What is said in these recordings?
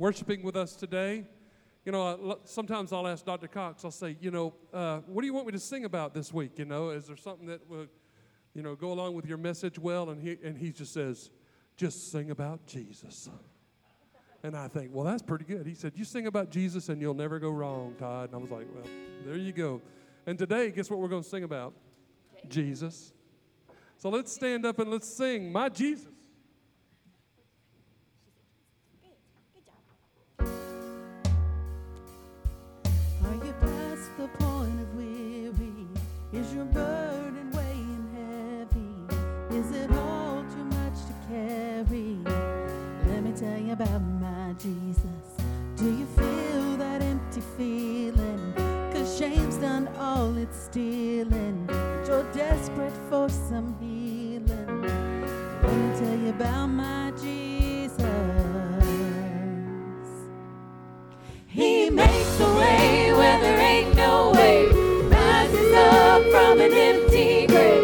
worshiping with us today. You know, sometimes I'll ask Dr. Cox, I'll say, you know, uh, what do you want me to sing about this week? You know, is there something that will, you know, go along with your message well? And he, and he just says, just sing about Jesus. And I think, well, that's pretty good. He said, you sing about Jesus and you'll never go wrong, Todd. And I was like, well, there you go. And today, guess what we're going to sing about? Jesus. So let's stand up and let's sing, My Jesus. About my Jesus. Do you feel that empty feeling? Cause shame's done all it's stealing. But you're desperate for some healing. Let me tell you about my Jesus. He makes a way where there ain't no way. Rises up from an empty grave.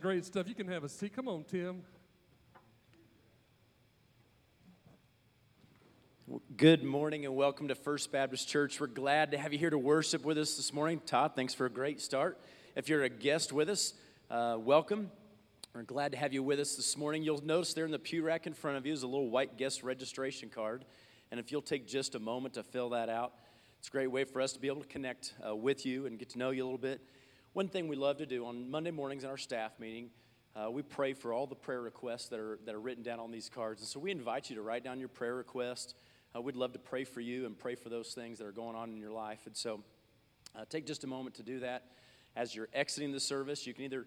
Great stuff. You can have a seat. Come on, Tim. Good morning and welcome to First Baptist Church. We're glad to have you here to worship with us this morning. Todd, thanks for a great start. If you're a guest with us, uh, welcome. We're glad to have you with us this morning. You'll notice there in the pew rack in front of you is a little white guest registration card. And if you'll take just a moment to fill that out, it's a great way for us to be able to connect uh, with you and get to know you a little bit. One thing we love to do on Monday mornings in our staff meeting, uh, we pray for all the prayer requests that are, that are written down on these cards. And so we invite you to write down your prayer request. Uh, we'd love to pray for you and pray for those things that are going on in your life. And so uh, take just a moment to do that. As you're exiting the service, you can either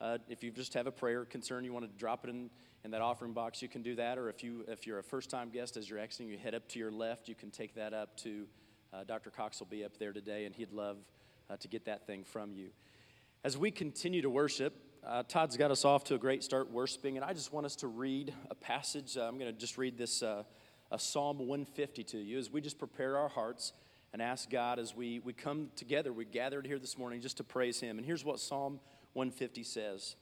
Uh, if you just have a prayer concern, you want to drop it in, in that offering box, you can do that. Or if, you, if you're a first time guest, as you're exiting, you head up to your left, you can take that up to uh, Dr. Cox, will be up there today, and he'd love uh, to get that thing from you. As we continue to worship, uh, Todd's got us off to a great start worshiping, and I just want us to read a passage. Uh, I'm going to just read this uh, Psalm 150 to you as we just prepare our hearts and ask God as we, we come together, we gathered here this morning just to praise Him. And here's what Psalm 150 says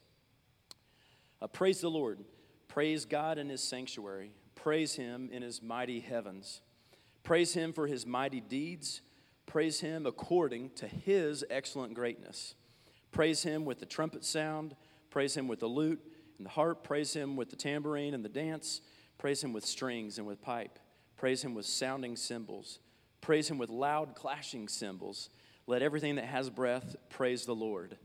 uh, Praise the Lord, praise God in His sanctuary, praise Him in His mighty heavens, praise Him for His mighty deeds, praise Him according to His excellent greatness. Praise him with the trumpet sound, praise him with the lute and the harp, praise him with the tambourine and the dance, praise him with strings and with pipe, praise him with sounding cymbals, praise him with loud clashing cymbals. Let everything that has breath praise the Lord.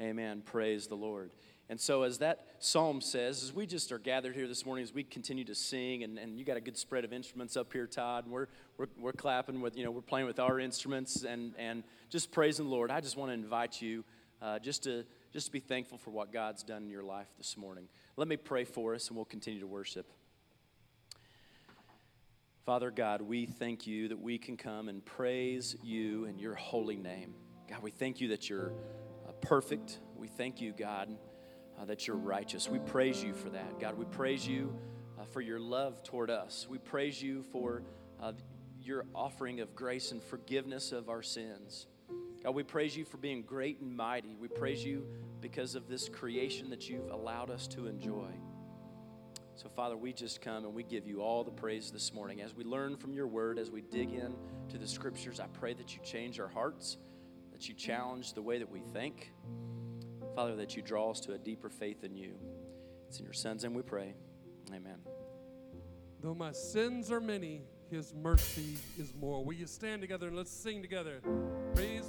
Amen. Praise the Lord. And so, as that psalm says, as we just are gathered here this morning, as we continue to sing, and, and you got a good spread of instruments up here, Todd, and we're, we're, we're clapping with, you know, we're playing with our instruments and, and just praising the Lord. I just want to invite you uh, just, to, just to be thankful for what God's done in your life this morning. Let me pray for us, and we'll continue to worship. Father God, we thank you that we can come and praise you in your holy name. God, we thank you that you're uh, perfect. We thank you, God, uh, that you're righteous. We praise you for that. God, we praise you uh, for your love toward us. We praise you for uh, your offering of grace and forgiveness of our sins. God, we praise you for being great and mighty. We praise you because of this creation that you've allowed us to enjoy. So, Father, we just come and we give you all the praise this morning. As we learn from your word, as we dig in to the scriptures, I pray that you change our hearts, that you challenge the way that we think. Father, that you draw us to a deeper faith in you. It's in your son's name we pray. Amen. Though my sins are many, his mercy is more. Will you stand together and let's sing together? Praise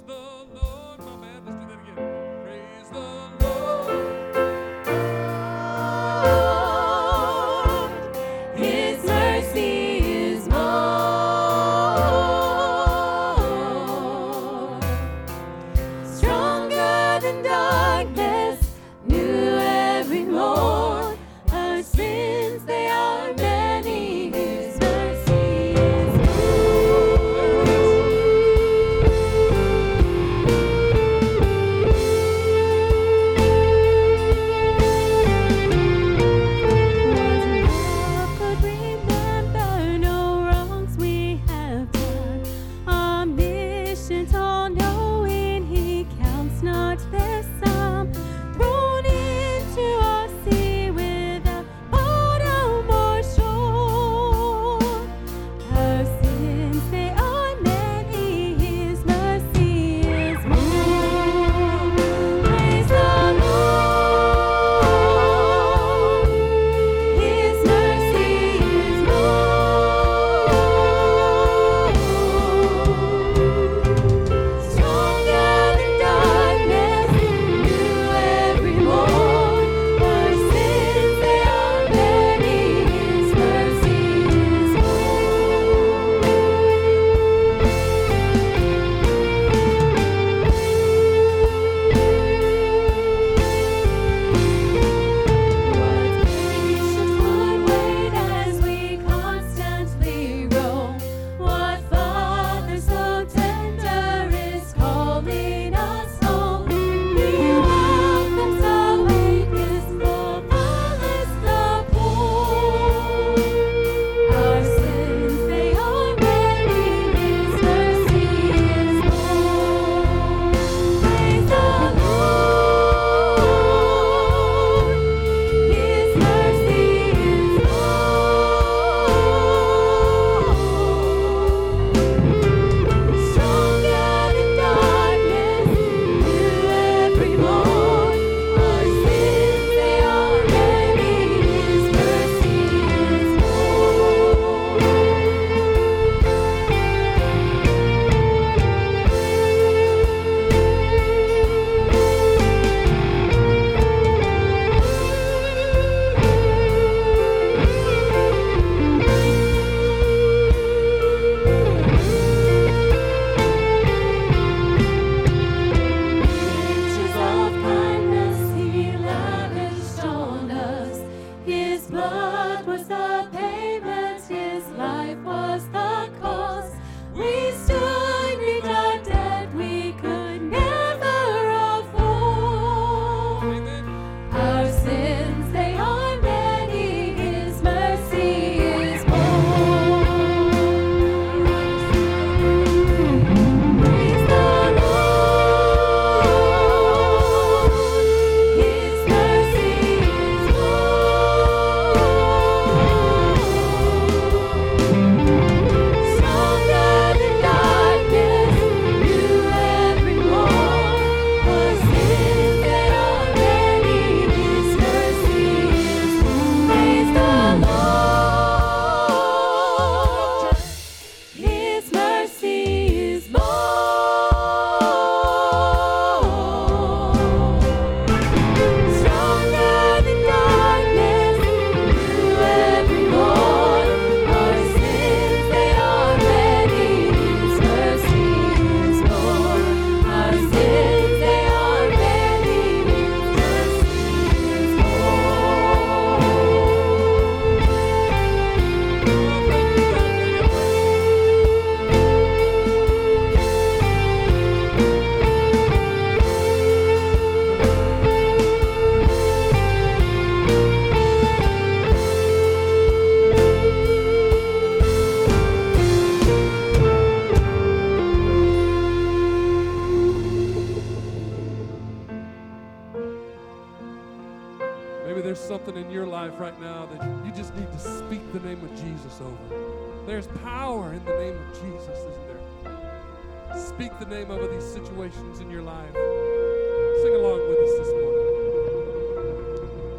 Speak the name over these situations in your life. Sing along with us this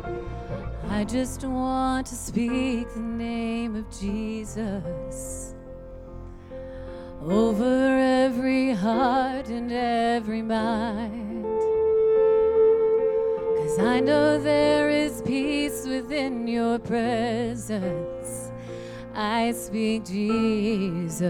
morning. I just want to speak the name of Jesus over every heart and every mind. Cause I know there is peace within your presence. I speak Jesus.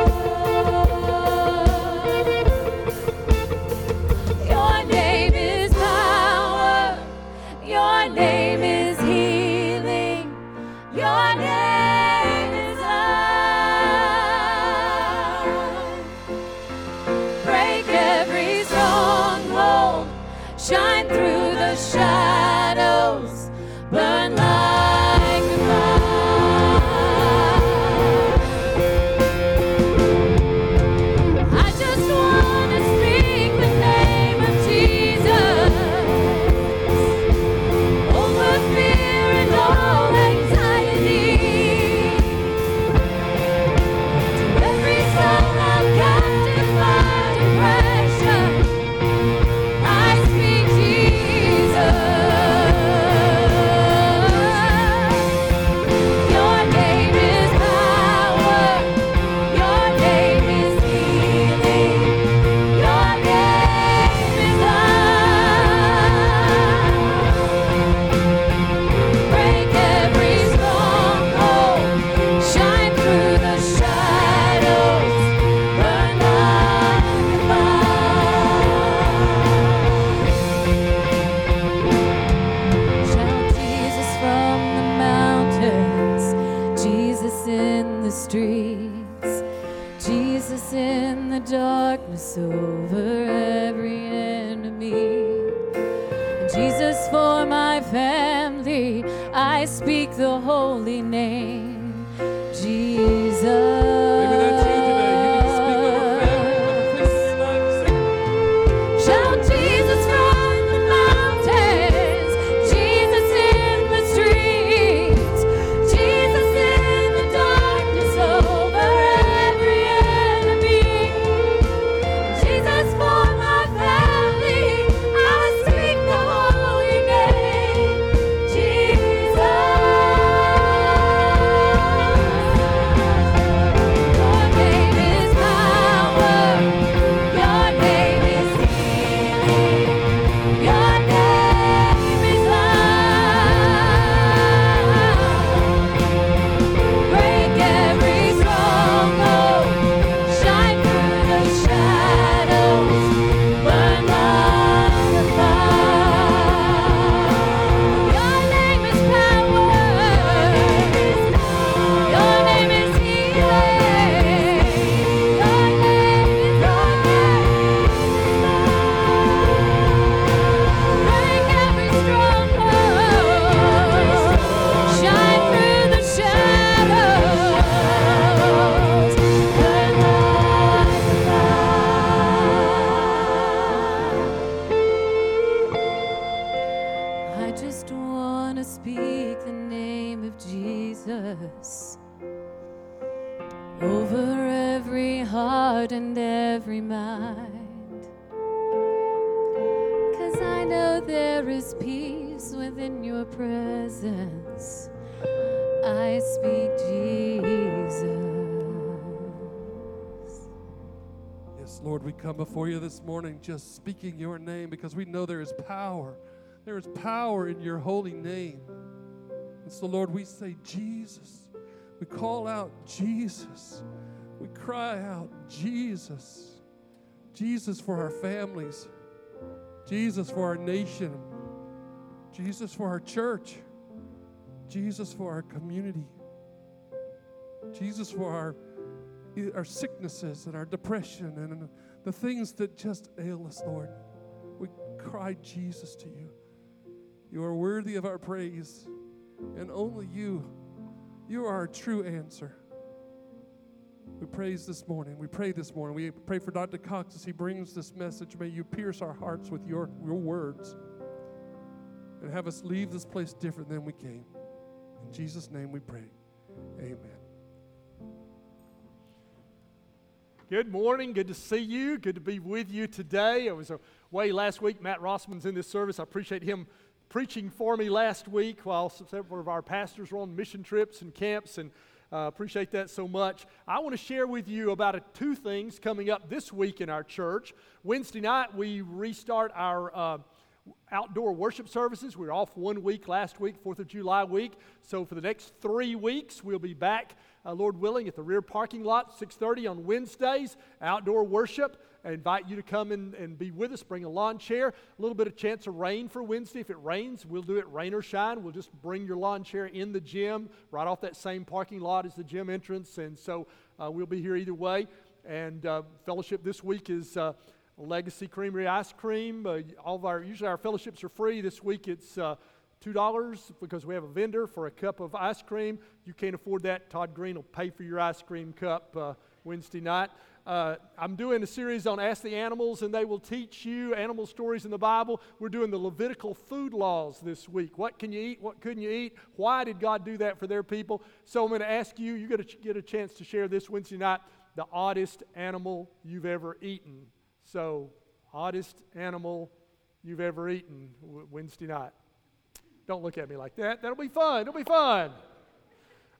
Shine through the shadows. Yes, Lord, we come before you this morning just speaking your name because we know there is power. There is power in your holy name. And so, Lord, we say, Jesus. We call out, Jesus. We cry out, Jesus. Jesus for our families. Jesus for our nation. Jesus for our church. Jesus for our community. Jesus for our our sicknesses and our depression and the things that just ail us, Lord. We cry Jesus to you. You are worthy of our praise, and only you, you are our true answer. We praise this morning. We pray this morning. We pray for Dr. Cox as he brings this message. May you pierce our hearts with your, your words and have us leave this place different than we came. In Jesus' name we pray. Amen. Good morning. Good to see you. Good to be with you today. I was away last week. Matt Rossman's in this service. I appreciate him preaching for me last week while several of our pastors were on mission trips and camps, and uh, appreciate that so much. I want to share with you about a, two things coming up this week in our church. Wednesday night, we restart our uh, outdoor worship services. We were off one week last week, 4th of July week. So for the next three weeks, we'll be back, uh, Lord willing, at the rear parking lot, 6.30 on Wednesdays, outdoor worship. I invite you to come in and be with us. Bring a lawn chair. A little bit of chance of rain for Wednesday. If it rains, we'll do it rain or shine. We'll just bring your lawn chair in the gym, right off that same parking lot as the gym entrance. And so uh, we'll be here either way. And uh, fellowship this week is uh, Legacy Creamery ice cream. Uh, all of our usually our fellowships are free. This week it's uh, two dollars because we have a vendor for a cup of ice cream. You can't afford that. Todd Green will pay for your ice cream cup uh, Wednesday night. Uh, I'm doing a series on Ask the Animals, and they will teach you animal stories in the Bible. We're doing the Levitical food laws this week. What can you eat? What couldn't you eat? Why did God do that for their people? So I'm going to ask you, you're going to get a chance to share this Wednesday night the oddest animal you've ever eaten. So, oddest animal you've ever eaten Wednesday night. Don't look at me like that. That'll be fun. It'll be fun.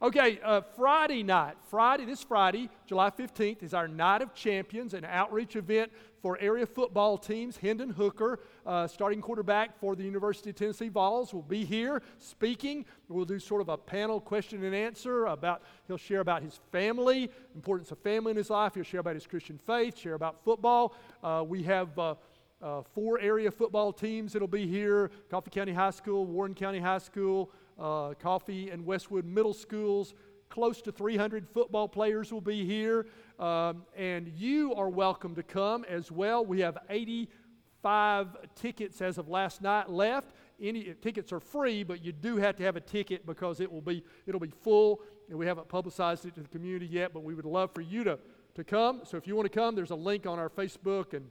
Okay, uh, Friday night, Friday, this Friday, July 15th, is our Night of Champions, an outreach event for area football teams. Hendon Hooker, uh, starting quarterback for the University of Tennessee Vols, will be here speaking. We'll do sort of a panel question and answer about, he'll share about his family, importance of family in his life. He'll share about his Christian faith, share about football. Uh, we have uh, uh, four area football teams that'll be here Coffee County High School, Warren County High School, uh, Coffee and Westwood Middle Schools. Close to 300 football players will be here, um, and you are welcome to come as well. We have 85 tickets as of last night left. Any tickets are free, but you do have to have a ticket because it will be it'll be full, and we haven't publicized it to the community yet. But we would love for you to to come. So if you want to come, there's a link on our Facebook and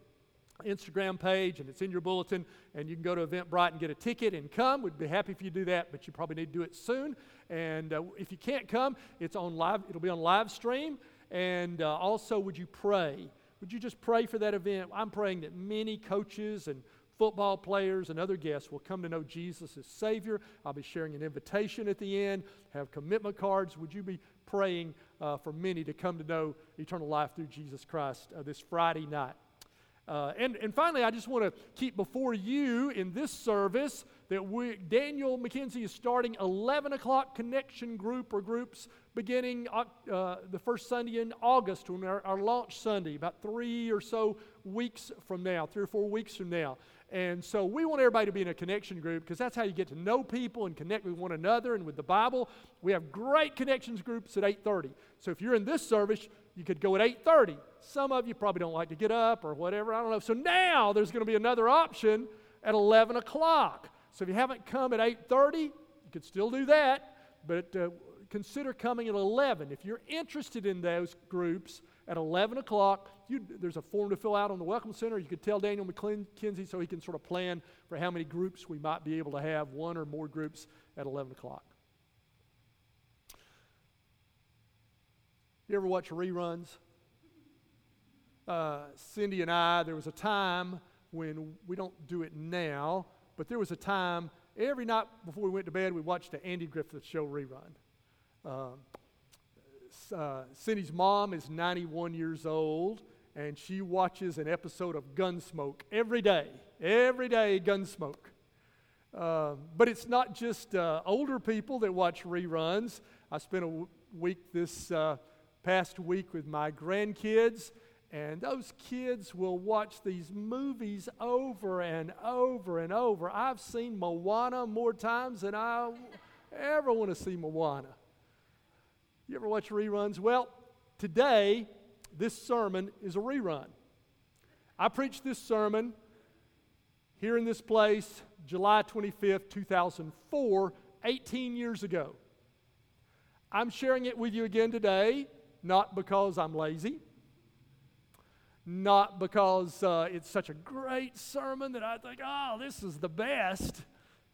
Instagram page, and it's in your bulletin, and you can go to Eventbrite and get a ticket and come. We'd be happy if you do that, but you probably need to do it soon. And uh, if you can't come, it's on live. It'll be on live stream. And uh, also, would you pray? Would you just pray for that event? I'm praying that many coaches and football players and other guests will come to know Jesus as Savior. I'll be sharing an invitation at the end, have commitment cards. Would you be praying uh, for many to come to know eternal life through Jesus Christ uh, this Friday night? Uh, and, and finally, I just want to keep before you in this service that we, Daniel McKenzie is starting 11 o'clock connection group or groups beginning uh, the first Sunday in August, when our, our launch Sunday, about three or so weeks from now, three or four weeks from now. And so we want everybody to be in a connection group because that's how you get to know people and connect with one another and with the Bible. We have great connections groups at 8:30. So if you're in this service, you could go at 8:30. Some of you probably don't like to get up or whatever. I don't know. So now there's going to be another option at 11 o'clock. So if you haven't come at 8:30, you could still do that, but uh, consider coming at 11. If you're interested in those groups at 11 o'clock, you, there's a form to fill out on the Welcome Center. You could tell Daniel McKenzie so he can sort of plan for how many groups we might be able to have, one or more groups at 11 o'clock. You ever watch reruns? Uh, Cindy and I, there was a time when we don't do it now, but there was a time every night before we went to bed, we watched the Andy Griffith Show rerun. Um, uh, Cindy's mom is 91 years old, and she watches an episode of Gunsmoke every day. Every day, Gunsmoke. Uh, but it's not just uh, older people that watch reruns. I spent a w- week this uh, past week with my grandkids, and those kids will watch these movies over and over and over. I've seen Moana more times than I ever want to see Moana. You ever watch reruns? Well, Today, this sermon is a rerun. I preached this sermon here in this place July 25th, 2004, 18 years ago. I'm sharing it with you again today, not because I'm lazy, not because uh, it's such a great sermon that I think, oh, this is the best.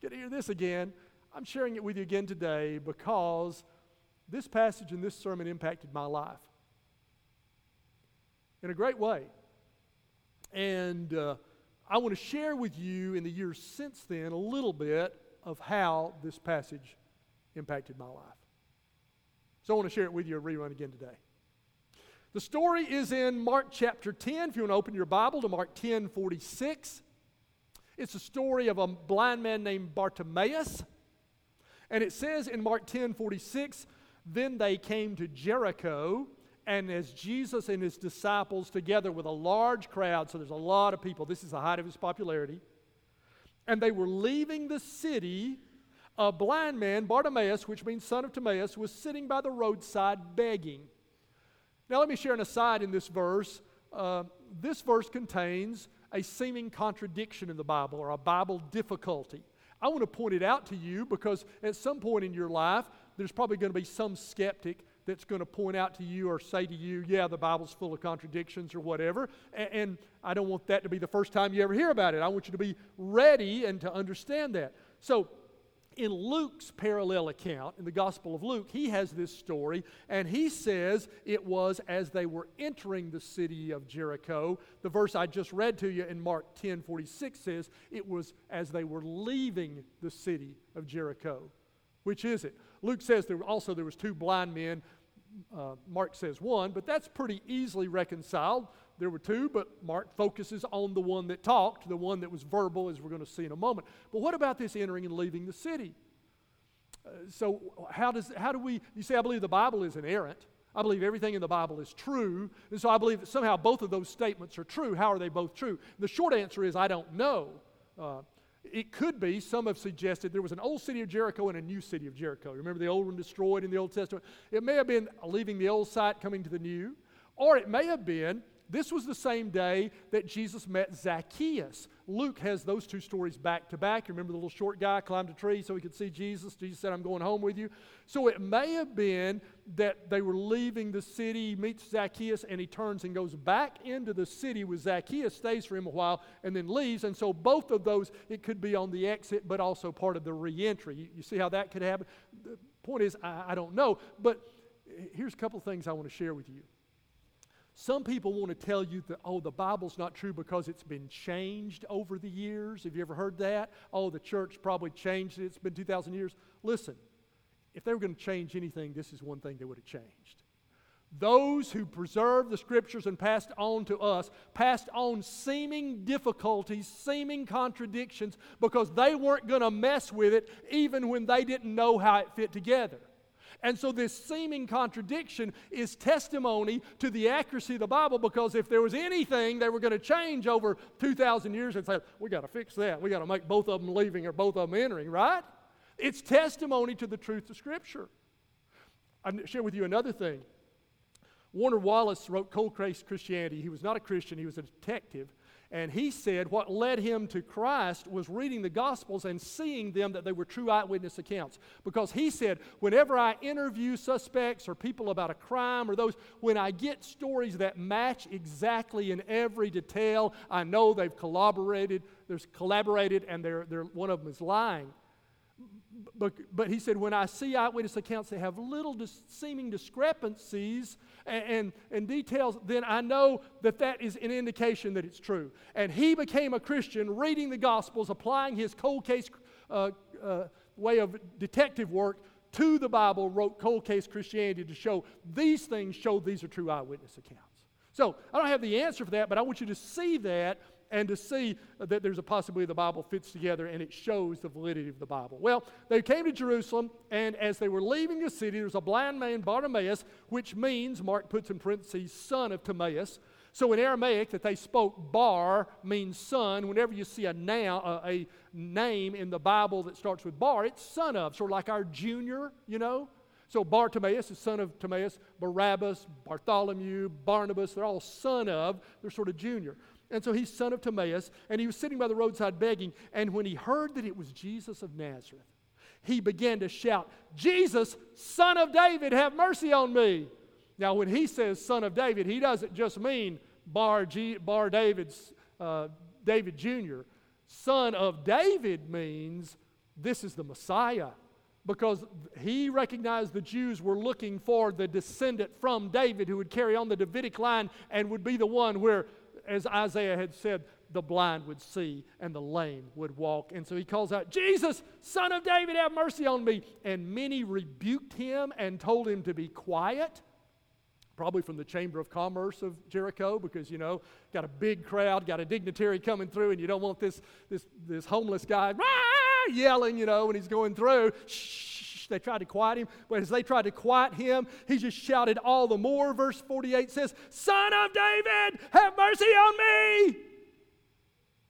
Get to hear this again. I'm sharing it with you again today because this passage and this sermon impacted my life in a great way. And uh, I want to share with you in the years since then a little bit of how this passage impacted my life. So I want to share it with you a rerun again today. The story is in Mark chapter 10. If you want to open your Bible to Mark 10 46, it's a story of a blind man named Bartimaeus. And it says in Mark 10 46, then they came to Jericho, and as Jesus and his disciples, together with a large crowd, so there's a lot of people, this is the height of his popularity, and they were leaving the city, a blind man, Bartimaeus, which means son of Timaeus, was sitting by the roadside begging. Now, let me share an aside in this verse. Uh, this verse contains a seeming contradiction in the Bible or a Bible difficulty. I want to point it out to you because at some point in your life, there's probably going to be some skeptic that's going to point out to you or say to you, yeah, the Bible's full of contradictions or whatever. And, and, I don't want that to be the first time you ever hear about it. I want you to be ready and to understand that. So, in Luke's parallel account, in the Gospel of Luke, he has this story, and he says it was as they were entering the city of Jericho. The verse I just read to you in Mark 10 46 says it was as they were leaving the city of Jericho. Which is it? Luke says there were, also there was two blind men. Uh, Mark says one, but that's pretty easily reconciled. There were two, but Mark focuses on the one that talked, the one that was verbal, as we're going to see in a moment. But what about this entering and leaving the city? Uh, so how does how do we? You say I believe the Bible is inerrant. I believe everything in the Bible is true, and so I believe that somehow both of those statements are true. How are they both true? The short answer is I don't know. Uh, it could be, some have suggested, there was an old city of Jericho and a new city of Jericho. Remember the old one destroyed in the Old Testament? It may have been leaving the old site, coming to the new, or it may have been this was the same day that Jesus met Zacchaeus. Luke has those two stories back to back. You remember the little short guy climbed a tree so he could see Jesus? Jesus said, I'm going home with you. So it may have been that they were leaving the city, meets Zacchaeus, and he turns and goes back into the city with Zacchaeus, stays for him a while, and then leaves. And so both of those, it could be on the exit, but also part of the reentry. You, see how that could happen? The point is, I, I don't know. But here's a couple things I want to share with you. Some people want to tell you that, oh, the Bible's not true because it's been changed over the years. Have you ever heard that? Oh, the church probably changed it. It's been 2,000 years. Listen, if they were going to change anything, this is one thing they would have changed. Those who preserved the scriptures and passed on to us passed on seeming difficulties, seeming contradictions, because they weren't going to mess with it even when they didn't know how it fit together. And so, this seeming contradiction is testimony to the accuracy of the Bible because if there was anything they were going to change over 2,000 years, and say, we got to fix that. We got to make both of them leaving or both of them entering, right? It's testimony to the truth of Scripture. I'll share with you another thing. Warner Wallace wrote Cold Christianity. He was not a Christian, he was a detective. And he said what led him to Christ was reading the Gospels and seeing them that they were true eyewitness accounts. Because he said, whenever I interview suspects or people about a crime or those, when I get stories that match exactly in every detail, I know they've collaborated, there's collaborated, and they're, they're, one of them is lying. But, but he said, when I see eyewitness accounts that have little dis- seeming discrepancies and, and, and, details, then I know that that is an indication that it's true. And he became a Christian reading the Gospels, applying his cold case uh, uh, way of detective work to the Bible, wrote Cold Case Christianity to show these things show these are true eyewitness accounts. So I don't have the answer for that, but I want you to see that and to see that there's a possibility the Bible fits together and it shows the validity of the Bible. Well, they came to Jerusalem, and as they were leaving the city, there was a blind man, Bartimaeus, which means, Mark puts in parentheses, son of Timaeus. So in Aramaic, that they spoke, bar means son. Whenever you see a a, a name in the Bible that starts with bar, it's son of, sort of like our junior, you know. So Bartimaeus is son of Timaeus, Barabbas, Bartholomew, Barnabas, they're all son of, they're sort of junior. And so he's son of Timaeus, and he was sitting by the roadside begging. And when he heard that it was Jesus of Nazareth, he began to shout, Jesus, son of David, have mercy on me. Now, when he says son of David, he doesn't just mean Bar, G, Bar David's, uh, David Jr. Son of David means this is the Messiah because he recognized the Jews were looking for the descendant from David who would carry on the Davidic line and would be the one where, as Isaiah had said, the blind would see and the lame would walk. And so he calls out, Jesus, son of David, have mercy on me. And many rebuked him and told him to be quiet probably from the Chamber of Commerce of Jericho, because you know, got a big crowd, got a dignitary coming through, and you don't want this this this homeless guy "Rah!" yelling, you know, when he's going through. Shh, they tried to quiet him, but as they tried to quiet him, he just shouted all the more. Verse 48 says, Son of David, have mercy on me.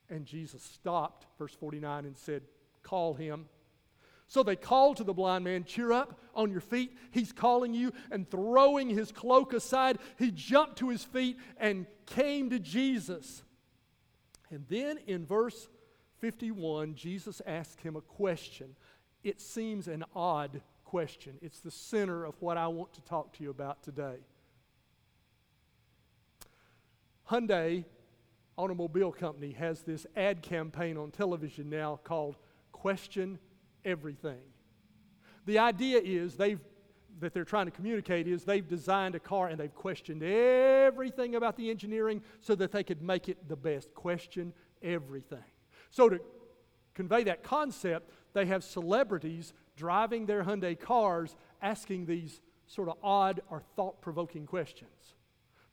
And Jesus stopped, verse 49, and said, Call him. So they called to the blind man, Cheer up on your feet. He's calling you. And throwing his cloak aside, he jumped to his feet and came to Jesus. And then in verse 51, Jesus asked him a question. It seems an odd question. It's the center of what I want to talk to you about today. Hyundai Automobile Company has this ad campaign on television now called Question Everything. The idea is they've that they're trying to communicate is they've designed a car and they've questioned everything about the engineering so that they could make it the best. Question everything. So to convey that concept, they have celebrities driving their Hyundai cars asking these sort of odd or thought provoking questions.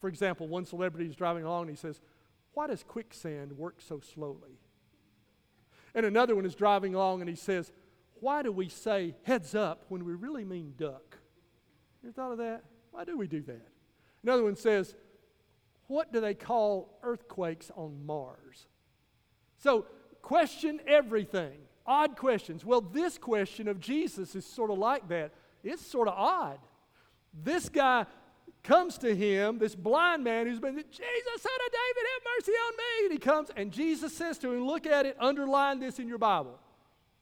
For example, one celebrity is driving along and he says, Why does quicksand work so slowly? And another one is driving along and he says, Why do we say heads up when we really mean duck? You ever thought of that? Why do we do that? Another one says, What do they call earthquakes on Mars? So, question everything. Odd questions. Well, this question of Jesus is sort of like that. It's sort of odd. This guy comes to him, this blind man who's been, Jesus, son of David, have mercy on me. And he comes, and Jesus says to him, Look at it, underline this in your Bible.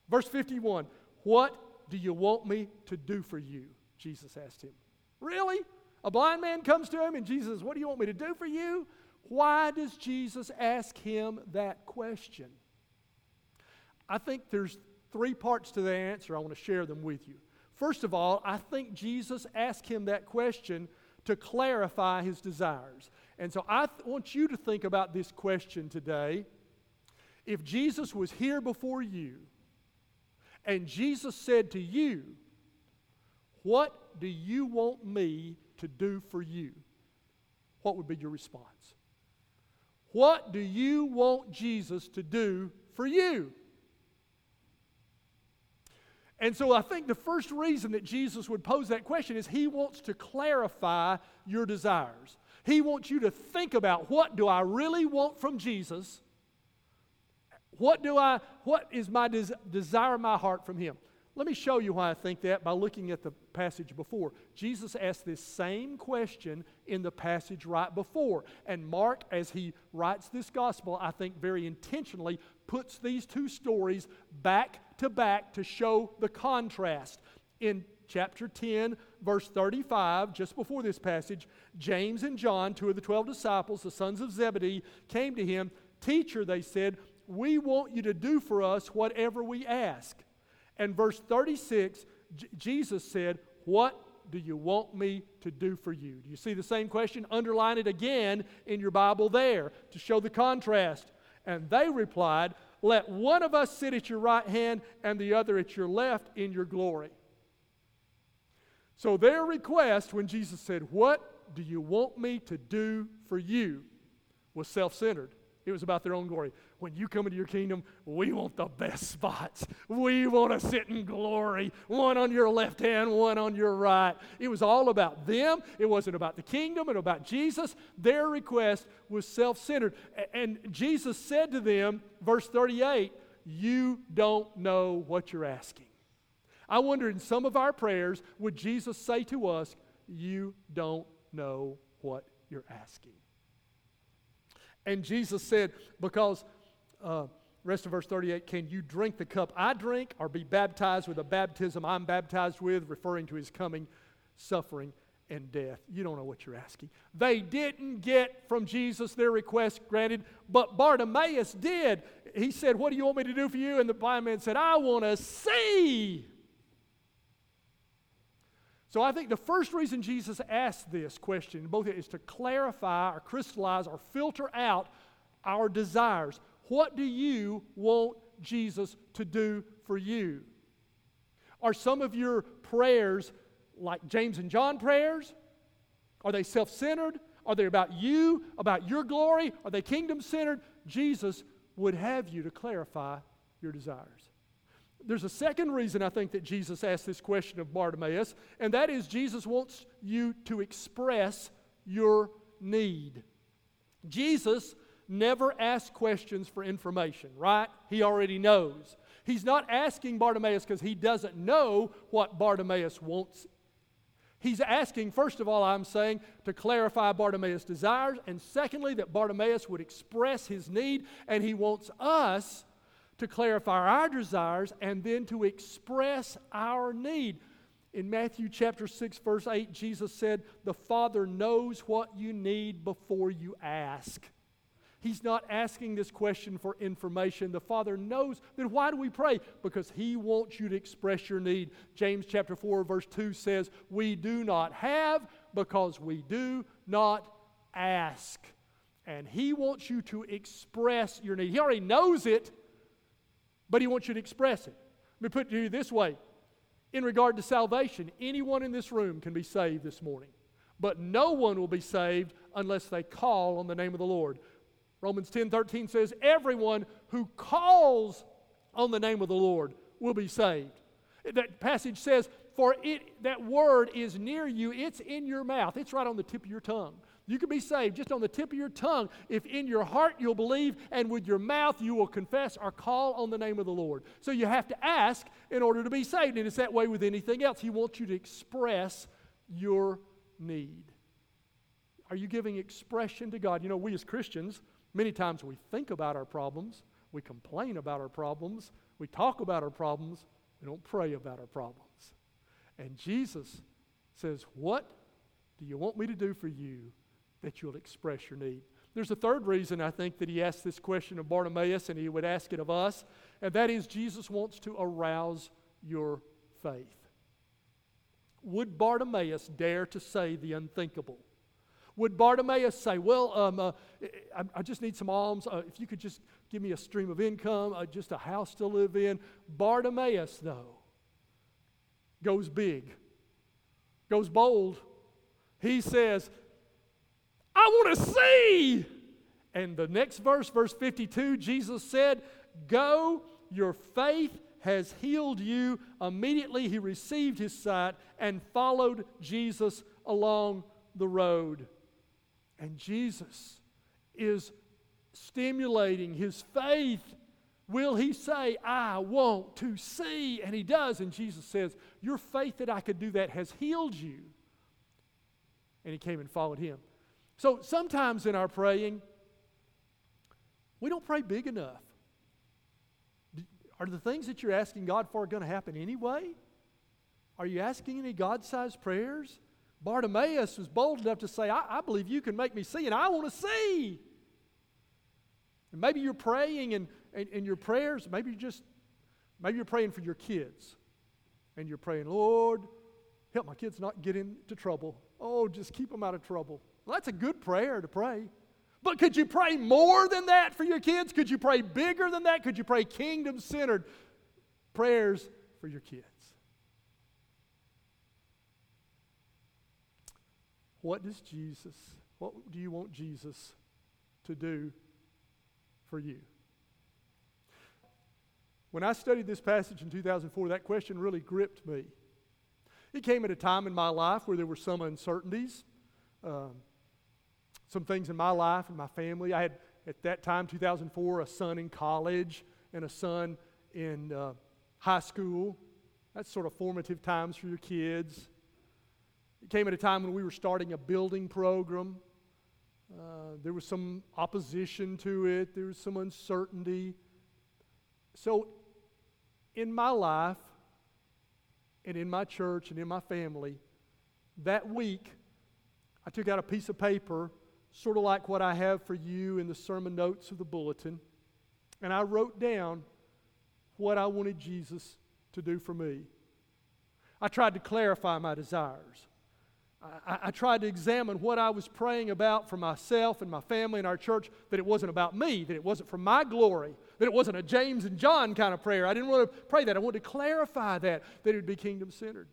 Verse 51 What do you want me to do for you? Jesus asked him. Really? A blind man comes to him, and Jesus What do you want me to do for you? Why does Jesus ask him that question? I think there's three parts to the answer. I want to share them with you. First of all, I think Jesus asked him that question to clarify his desires. And so I th- want you to think about this question today. If Jesus was here before you and Jesus said to you, What do you want me to do for you? What would be your response? What do you want Jesus to do for you? And so I think the first reason that Jesus would pose that question is he wants to clarify your desires. He wants you to think about what do I really want from Jesus? What do I what is my des- desire my heart from him? Let me show you why I think that by looking at the passage before. Jesus asked this same question in the passage right before. And Mark, as he writes this gospel, I think very intentionally puts these two stories back to back to show the contrast. In chapter 10, verse 35, just before this passage, James and John, two of the 12 disciples, the sons of Zebedee, came to him. Teacher, they said, we want you to do for us whatever we ask. And verse 36, J- Jesus said, What do you want me to do for you? Do you see the same question? Underline it again in your Bible there to show the contrast. And they replied, Let one of us sit at your right hand and the other at your left in your glory. So their request, when Jesus said, What do you want me to do for you? was self centered. It was about their own glory. When you come into your kingdom, we want the best spots. We want to sit in glory, one on your left hand, one on your right. It was all about them. It wasn't about the kingdom and about Jesus. Their request was self centered. And Jesus said to them, verse 38, You don't know what you're asking. I wonder in some of our prayers, would Jesus say to us, You don't know what you're asking? And Jesus said, Because, uh, rest of verse 38, can you drink the cup I drink or be baptized with the baptism I'm baptized with, referring to his coming suffering and death? You don't know what you're asking. They didn't get from Jesus their request granted, but Bartimaeus did. He said, What do you want me to do for you? And the blind man said, I want to see. So I think the first reason Jesus asked this question, both is to clarify or crystallize or filter out our desires. What do you want Jesus to do for you? Are some of your prayers like James and John prayers? Are they self centered? Are they about you, about your glory? Are they kingdom centered? Jesus would have you to clarify your desires. There's a second reason I think that Jesus asked this question of Bartimaeus, and that is Jesus wants you to express your need. Jesus never asks questions for information, right? He already knows. He's not asking Bartimaeus because he doesn't know what Bartimaeus wants. He's asking, first of all, I'm saying, to clarify Bartimaeus' desires, and secondly, that Bartimaeus would express his need, and he wants us to clarify our desires and then to express our need. In Matthew chapter 6, verse 8, Jesus said, The Father knows what you need before you ask. He's not asking this question for information. The Father knows. Then why do we pray? Because He wants you to express your need. James chapter 4, verse 2 says, We do not have because we do not ask. And He wants you to express your need. He already knows it, but He wants you to express it. Let me put it to you this way in regard to salvation, anyone in this room can be saved this morning, but no one will be saved unless they call on the name of the Lord. Romans 10 13 says, Everyone who calls on the name of the Lord will be saved. That passage says, For it, that word is near you, it's in your mouth, it's right on the tip of your tongue. You can be saved just on the tip of your tongue if in your heart you'll believe and with your mouth you will confess or call on the name of the Lord. So you have to ask in order to be saved. And it's that way with anything else. He wants you to express your need. Are you giving expression to God? You know, we as Christians, many times we think about our problems, we complain about our problems, we talk about our problems, we don't pray about our problems. And Jesus says, What do you want me to do for you that you'll express your need. There's a third reason I think that he asked this question of Bartimaeus and he would ask it of us, and that is Jesus wants to arouse your faith. Would Bartimaeus dare to say the unthinkable? Would Bartimaeus say, Well, um, uh, I, I, just need some alms. Uh, if you could just give me a stream of income, uh, just a house to live in. Bartimaeus, though, goes big, goes bold. He says, I want to see. And the next verse, verse 52, Jesus said, Go, your faith has healed you. Immediately he received his sight and followed Jesus along the road. And Jesus is stimulating his faith. Will he say, I want to see? And he does. And Jesus says, Your faith that I could do that has healed you. And he came and followed him. So sometimes in our praying, we don't pray big enough. Are the things that you're asking God for going to happen anyway? Are you asking any God sized prayers? Bartimaeus was bold enough to say, I, I, believe you can make me see, and I want to see. And maybe you're praying and, and, and your prayers, maybe you're just, maybe you're praying for your kids. And you're praying, Lord, help my kids not get into trouble. Oh, just keep them out of trouble. Well, that's a good prayer to pray. But could you pray more than that for your kids? Could you pray bigger than that? Could you pray kingdom centered prayers for your kids? What does Jesus, what do you want Jesus to do for you? When I studied this passage in 2004, that question really gripped me. It came at a time in my life where there were some uncertainties. Um, some things in my life and my family. I had, at that time, 2004, a son in college and a son in uh, high school. That's sort of formative times for your kids. It came at a time when we were starting a building program. Uh, there was some opposition to it, there was some uncertainty. So, in my life, and in my church, and in my family, that week, I took out a piece of paper, sort of like what I have for you in the sermon notes of the bulletin, and I wrote down what I wanted Jesus to do for me. I tried to clarify my desires. I, I, tried to examine what I was praying about for myself and my family and our church, that it wasn't about me, that it wasn't for my glory, that it wasn't a James and John kind of prayer. I didn't want to pray that. I wanted to clarify that, that it would be kingdom centered.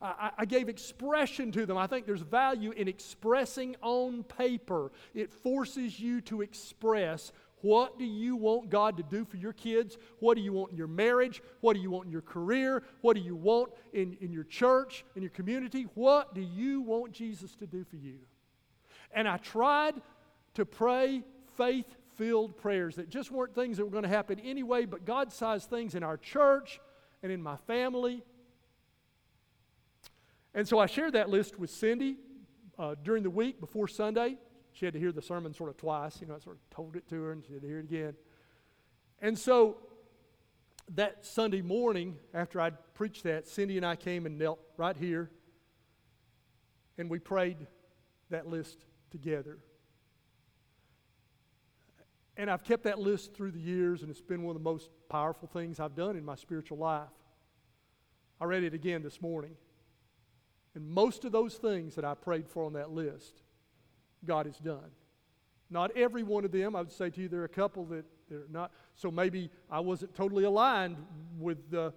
I, I gave expression to them. I think there's value in expressing on paper. It forces you to express what do you want God to do for your kids? What do you want in your marriage? What do you want in your career? What do you want in, in your church, in your community? What do you want Jesus to do for you? And I tried to pray faith filled prayers that just weren't things that were going to happen anyway, but God sized things in our church and in my family. And so I shared that list with Cindy uh, during the week before Sunday. She had to hear the sermon sort of twice. You know, I sort of told it to her and she had to hear it again. And so that Sunday morning, after I'd preached that, Cindy and I came and knelt right here and we prayed that list together. And I've kept that list through the years, and it's been one of the most powerful things I've done in my spiritual life. I read it again this morning. And most of those things that I prayed for on that list God has done. Not every one of them. I would say to you, there are a couple that they're not. So maybe I wasn't totally aligned with the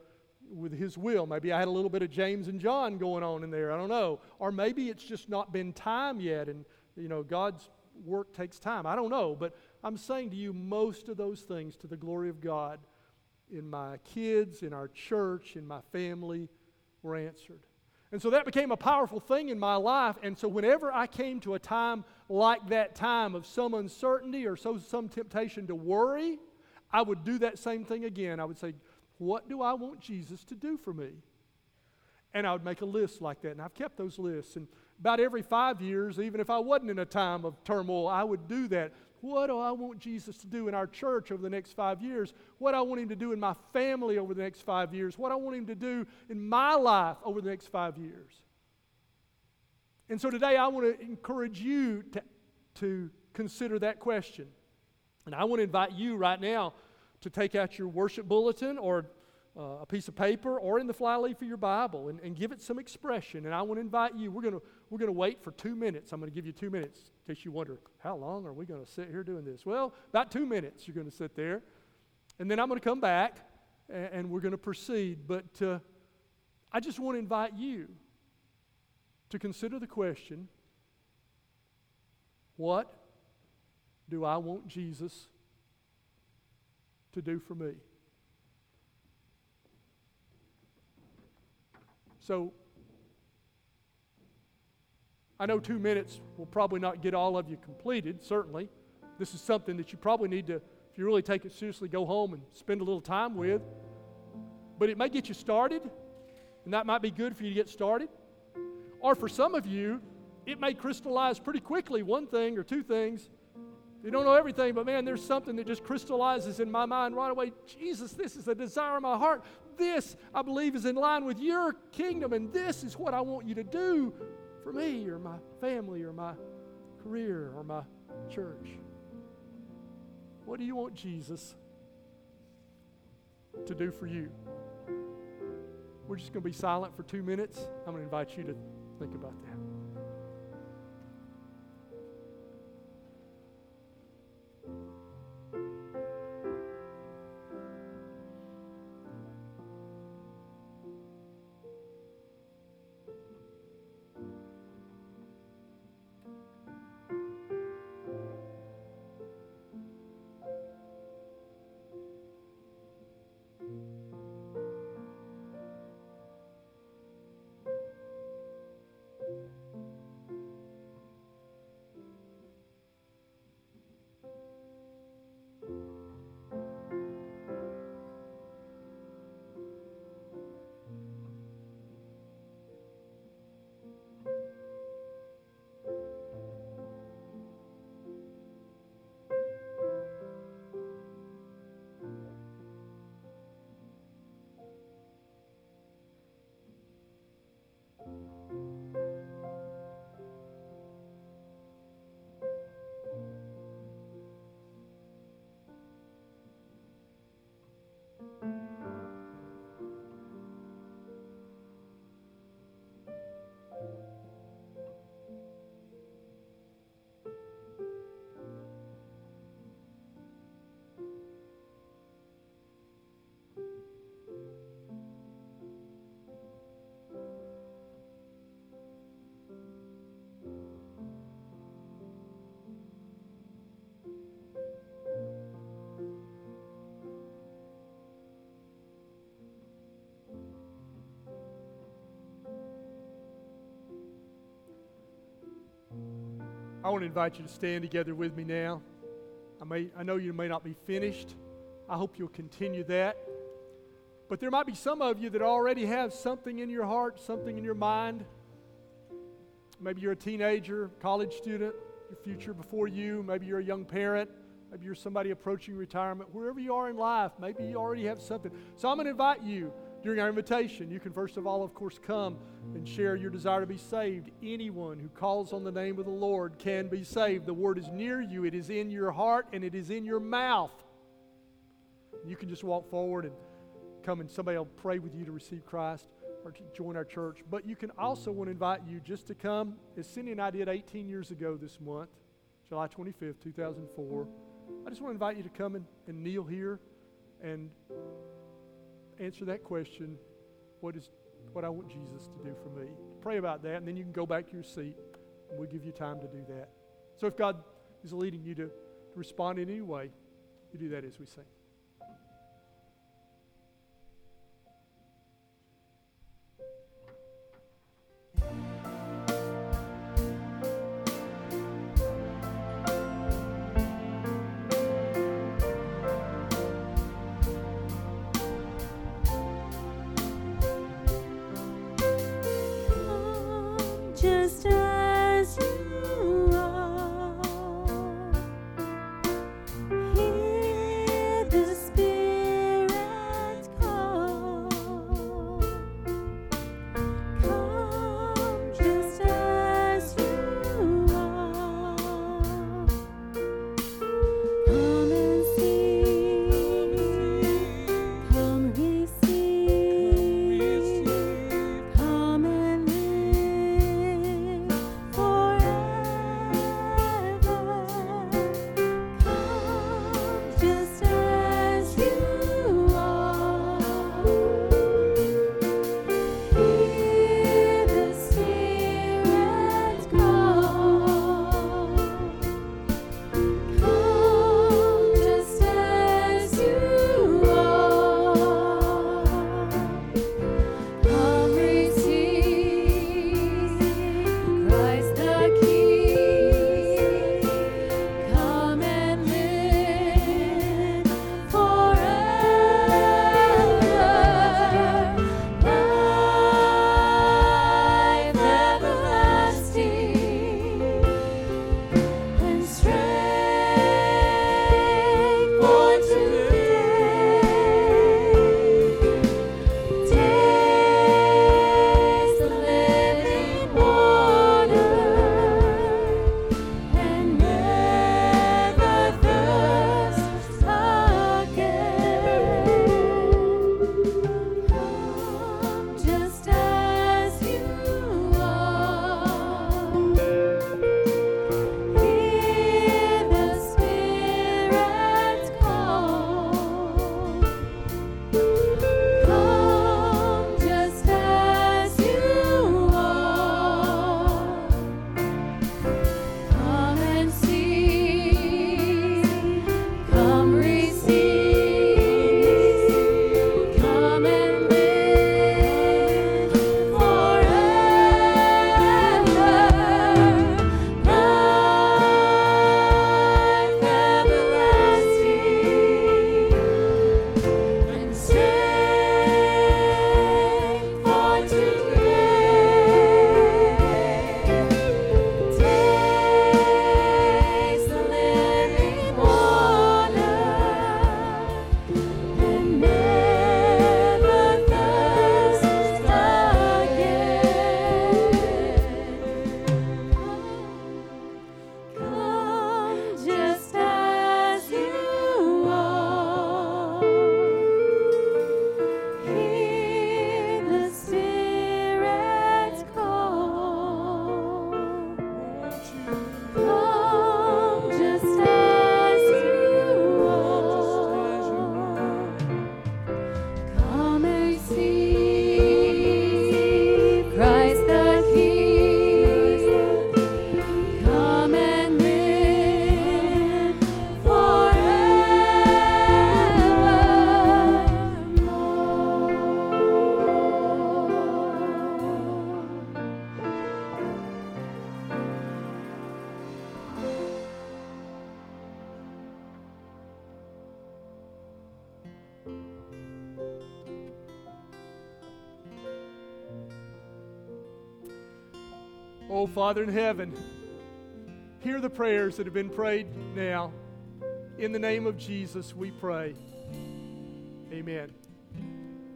with his will. Maybe I had a little bit of James and John going on in there. I don't know. Or maybe it's just not been time yet and you know God's work takes time. I don't know, but I'm saying to you most of those things to the glory of God in my kids, in our church, in my family were answered. And so that became a powerful thing in my life. And so whenever I came to a time like that time of some uncertainty or so, some temptation to worry, I would do that same thing again. I would say, What do I want Jesus to do for me? And I would make a list like that. And I've kept those lists. And about every five years, even if I wasn't in a time of turmoil, I would do that. What do I want Jesus to do in our church over the next five years? What I want Him to do in my family over the next five years? What I want Him to do in my life over the next five years? And so today I want to encourage you to, to consider that question. And I want to invite you right now to take out your worship bulletin or uh, a piece of paper or in the flyleaf of your Bible and, and give it some expression. And I want to invite you, we're going we're to wait for two minutes. I'm going to give you two minutes in case you wonder, how long are we going to sit here doing this? Well, about two minutes you're going to sit there. And then I'm going to come back and, and we're going to proceed. But uh, I just want to invite you to consider the question what do I want Jesus to do for me? So, I know two minutes will probably not get all of you completed, certainly. This is something that you probably need to, if you really take it seriously, go home and spend a little time with. But it may get you started, and that might be good for you to get started. Or for some of you, it may crystallize pretty quickly one thing or two things. You don't know everything, but man, there's something that just crystallizes in my mind right away. Jesus, this is a desire of my heart. This, I believe, is in line with your kingdom, and this is what I want you to do for me or my family or my career or my church. What do you want Jesus to do for you? We're just going to be silent for two minutes. I'm going to invite you to think about that. I want to invite you to stand together with me now. I, may, I know you may not be finished. I hope you'll continue that. But there might be some of you that already have something in your heart, something in your mind. Maybe you're a teenager, college student, your future before you. Maybe you're a young parent. Maybe you're somebody approaching retirement. Wherever you are in life, maybe you already have something. So I'm going to invite you during our invitation. You can, first of all, of course, come and share your desire to be saved. Anyone who calls on the name of the Lord can be saved. The word is near you, it is in your heart, and it is in your mouth. You can just walk forward and come and somebody will pray with you to receive Christ or to join our church. But you can also want to invite you just to come, as Cindy and I did 18 years ago this month, July 25th, 2004. I just want to invite you to come and, and kneel here and answer that question what is what I want Jesus to do for me? Pray about that, and then you can go back to your seat, and we'll give you time to do that. So if God is leading you to, to respond in any way, you do that as we sing. Father in heaven, hear the prayers that have been prayed now. In the name of Jesus, we pray. Amen.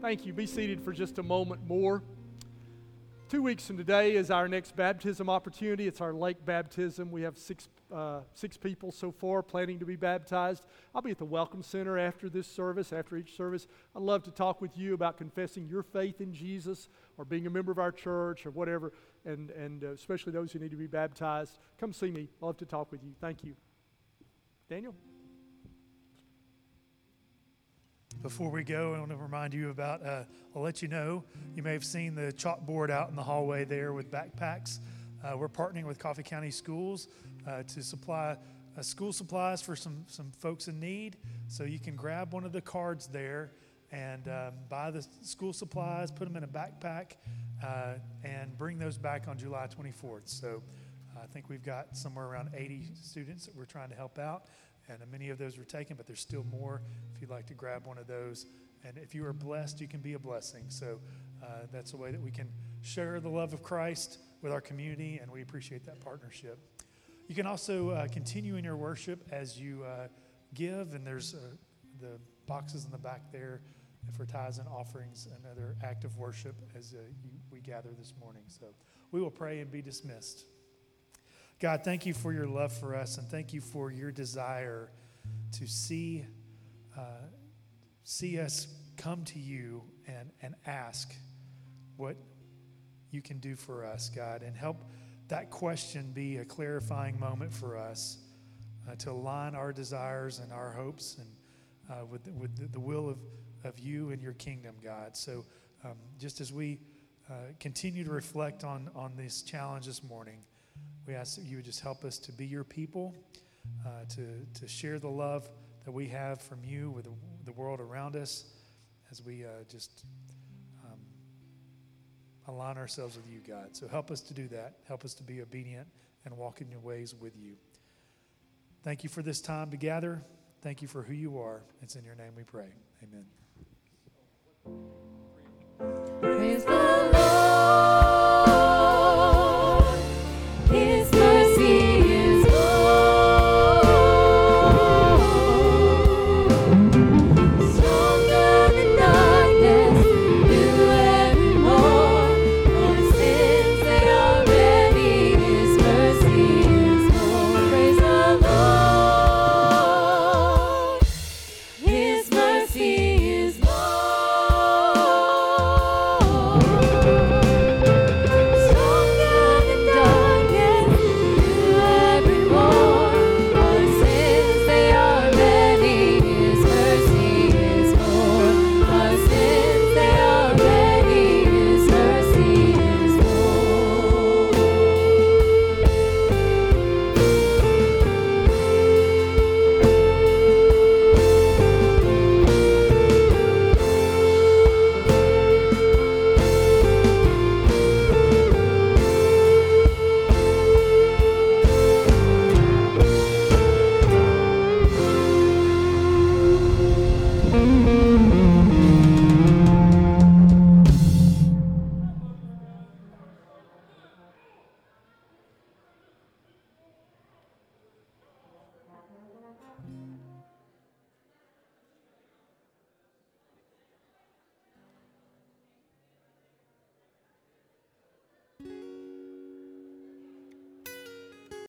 Thank you. Be seated for just a moment more. Two weeks from today is our next baptism opportunity. It's our lake baptism. We have six, uh, six people so far planning to be baptized. I'll be at the Welcome Center after this service, after each service. I'd love to talk with you about confessing your faith in Jesus or being a member of our church or whatever, and, and uh, especially those who need to be baptized. Come see me. I'd love to talk with you. Thank you. Daniel? Before we go, I want to remind you about, uh, I'll let you know, you may have seen the chalkboard out in the hallway there with backpacks. Uh, we're partnering with Coffee County Schools uh, to supply uh, school supplies for some, some folks in need. So you can grab one of the cards there and um, buy the school supplies, put them in a backpack, uh, and bring those back on July 24th. So I think we've got somewhere around 80 students that we're trying to help out and many of those were taken, but there's still more if you'd like to grab one of those. And if you are blessed, you can be a blessing. So uh, that's a way that we can share the love of Christ with our community, and we appreciate that partnership. You can also uh, continue in your worship as you uh, give, and there's uh, the boxes in the back there for tithes and offerings, another act of worship as uh, you, we gather this morning. So we will pray and be dismissed. God, thank you for your love for us, and thank you for your desire to see, uh, see us come to you and, and ask what you can do for us, God, and help that question be a clarifying moment for us uh, to align our desires and our hopes and uh, with, with the, will of, of you and your kingdom, God. So um, just as we uh, continue to reflect on, on this challenge this morning, we ask that you would just help us to be your people, uh, to, to share the love that we have from you with the, the world around us as we uh, just um, align ourselves with you, God. So help us to do that. Help us to be obedient and walk in your ways with you. Thank you for this time together. Thank you for who you are. It's in your name we pray. Amen.